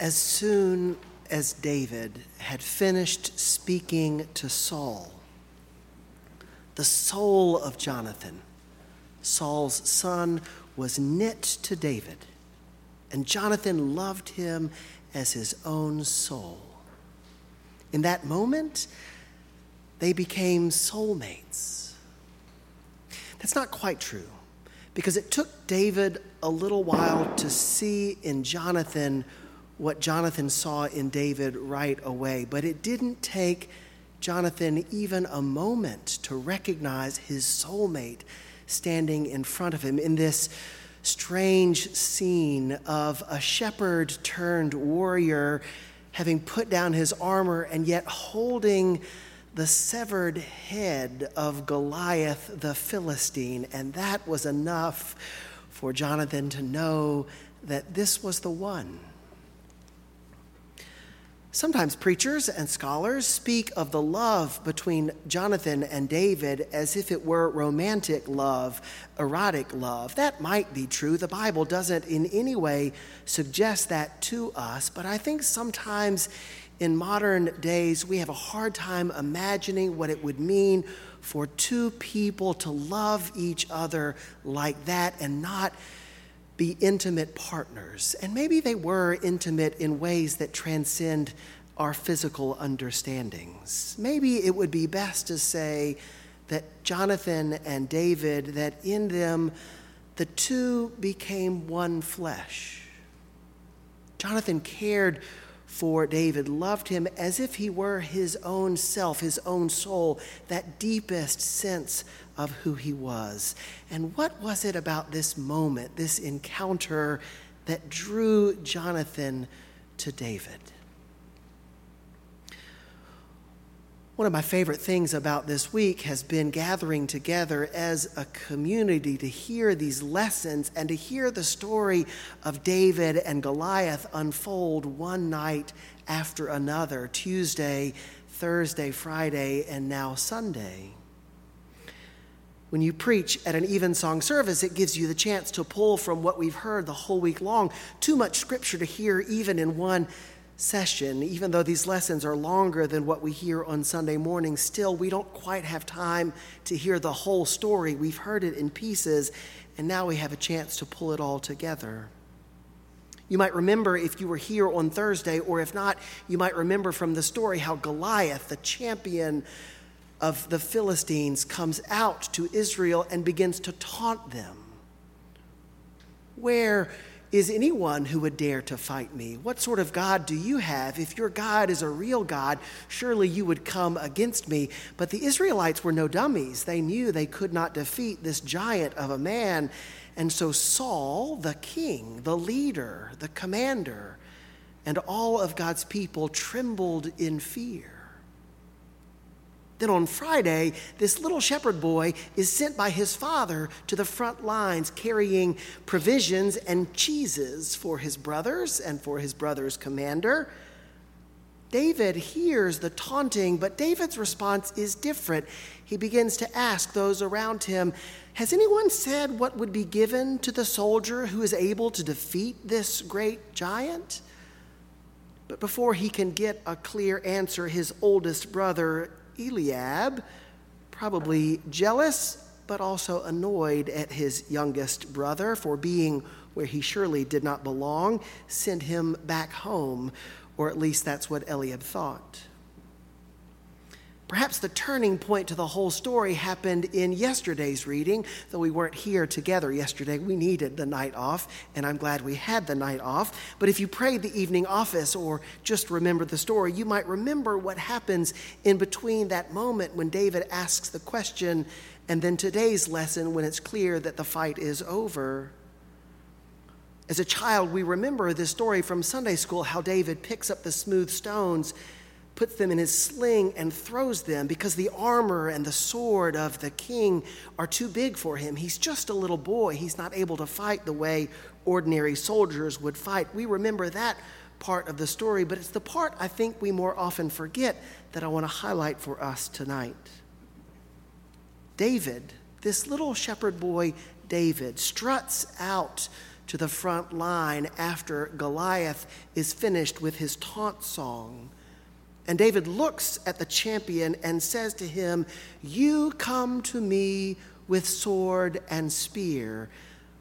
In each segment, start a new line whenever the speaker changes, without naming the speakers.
As soon as David had finished speaking to Saul, the soul of Jonathan, Saul's son, was knit to David, and Jonathan loved him as his own soul. In that moment, they became soulmates. That's not quite true, because it took David a little while to see in Jonathan what Jonathan saw in David right away, but it didn't take Jonathan even a moment to recognize his soulmate standing in front of him in this strange scene of a shepherd turned warrior having put down his armor and yet holding the severed head of Goliath the Philistine. And that was enough for Jonathan to know that this was the one Sometimes preachers and scholars speak of the love between Jonathan and David as if it were romantic love, erotic love. That might be true. The Bible doesn't in any way suggest that to us, but I think sometimes in modern days we have a hard time imagining what it would mean for two people to love each other like that and not be intimate partners. And maybe they were intimate in ways that transcend our physical understandings. Maybe it would be best to say that Jonathan and David, that in them the two became one flesh. Jonathan cared for David, loved him as if he were his own self, his own soul, that deepest sense of who he was. And what was it about this moment, this encounter, that drew Jonathan to David? One of my favorite things about this week has been gathering together as a community to hear these lessons and to hear the story of David and Goliath unfold one night after another Tuesday, Thursday, Friday, and now Sunday. When you preach at an evensong service, it gives you the chance to pull from what we've heard the whole week long. Too much scripture to hear even in one session, even though these lessons are longer than what we hear on Sunday morning, still we don't quite have time to hear the whole story. We've heard it in pieces, and now we have a chance to pull it all together. You might remember if you were here on Thursday, or if not, you might remember from the story how Goliath, the champion of the Philistines, comes out to Israel and begins to taunt them. Where is anyone who would dare to fight me? What sort of God do you have? If your God is a real God, surely you would come against me. But the Israelites were no dummies. They knew they could not defeat this giant of a man. And so Saul, the king, the leader, the commander, and all of God's people trembled in fear. Then on Friday, this little shepherd boy is sent by his father to the front lines carrying provisions and cheeses for his brothers and for his brother's commander. David hears the taunting, but David's response is different. He begins to ask those around him Has anyone said what would be given to the soldier who is able to defeat this great giant? But before he can get a clear answer, his oldest brother Eliab, probably jealous but also annoyed at his youngest brother for being where he surely did not belong, sent him back home, or at least that's what Eliab thought. Perhaps the turning point to the whole story happened in yesterday's reading, though we weren't here together yesterday. We needed the night off, and I'm glad we had the night off. But if you prayed the evening office or just remember the story, you might remember what happens in between that moment when David asks the question and then today's lesson when it's clear that the fight is over. As a child, we remember this story from Sunday school how David picks up the smooth stones puts them in his sling and throws them because the armor and the sword of the king are too big for him. He's just a little boy. He's not able to fight the way ordinary soldiers would fight. We remember that part of the story, but it's the part I think we more often forget that I want to highlight for us tonight. David, this little shepherd boy, David, struts out to the front line after Goliath is finished with his taunt song. And David looks at the champion and says to him, You come to me with sword and spear,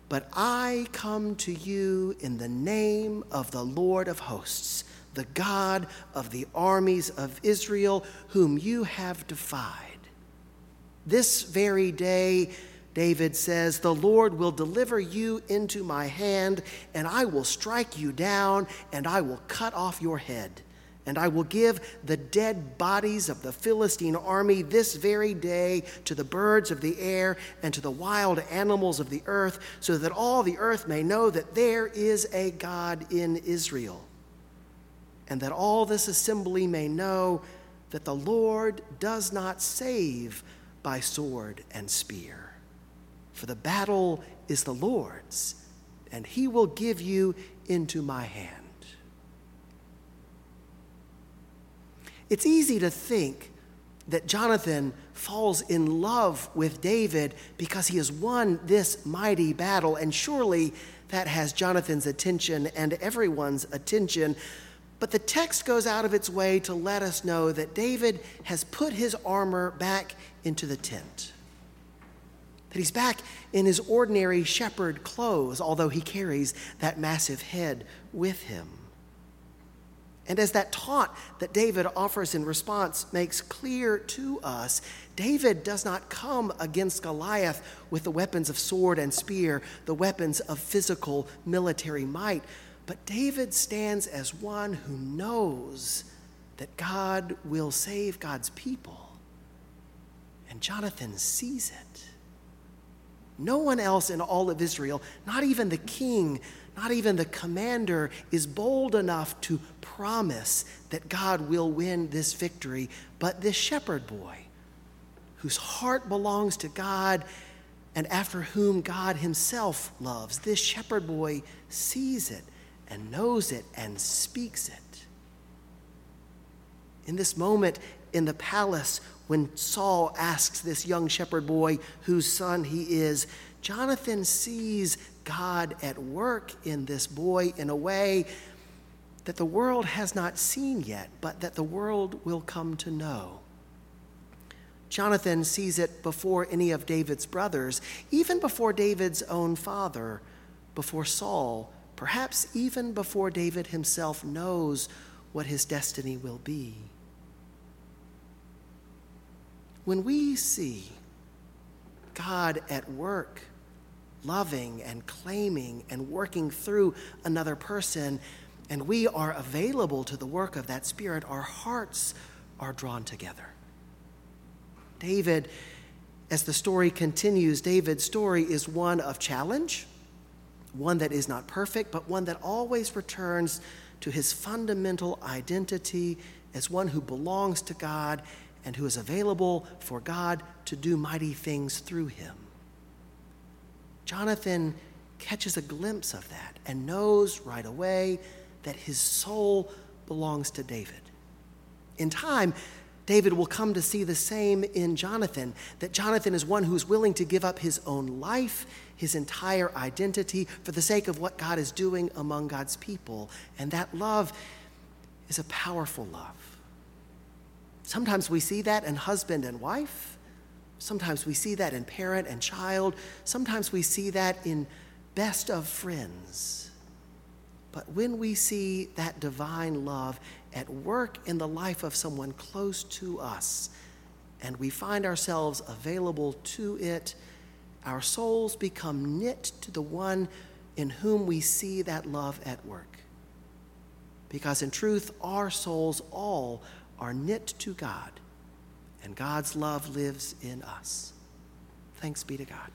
but I come to you in the name of the Lord of hosts, the God of the armies of Israel, whom you have defied. This very day, David says, The Lord will deliver you into my hand, and I will strike you down, and I will cut off your head. And I will give the dead bodies of the Philistine army this very day to the birds of the air and to the wild animals of the earth, so that all the earth may know that there is a God in Israel. And that all this assembly may know that the Lord does not save by sword and spear for the battle is the Lord's, and he will give you into my hand. It's easy to think that Jonathan falls in love with David because he has won this mighty battle, and surely that has Jonathan's attention and everyone's attention. But the text goes out of its way to let us know that David has put his armor back into the tent that he's back in his ordinary shepherd clothes, although he carries that massive head with him. And as that taunt that David offers in response makes clear to us, David does not come against Goliath with the weapons of sword and spear, the weapons of physical military might, but David stands as one who knows that God will save God's people. And Jonathan sees it. No one else in all of Israel, not even the king, not even the commander, is bold enough to promise that God will win this victory, but this shepherd boy, whose heart belongs to God and after whom God himself loves, this shepherd boy sees it and knows it and speaks it. In this moment in the palace when Saul asks this young shepherd boy whose son he is, Jonathan sees God at work in this boy in a way that the world has not seen yet, but that the world will come to know. Jonathan sees it before any of David's brothers, even before David's own father, before Saul, perhaps even before David himself knows what his destiny will be. When we see God at work, loving and claiming and working through another person, and we are available to the work of that Spirit, our hearts are drawn together. David, as the story continues, David's story is one of challenge, one that is not perfect, but one that always returns to his fundamental identity as one who belongs to God and who is available for God to do mighty things through him. Jonathan catches a glimpse of that and knows right away that his soul belongs to David. In time, David will come to see the same in Jonathan that Jonathan is one who's willing to give up his own life, his entire identity, for the sake of what God is doing among God's people. And that love is a powerful love. Sometimes we see that in husband and wife. Sometimes we see that in parent and child. Sometimes we see that in best of friends. But when we see that divine love at work in the life of someone close to us, and we find ourselves available to it, our souls become knit to the one in whom we see that love at work. Because in truth, our souls all are knit to God, and God's love lives in us. Thanks be to God.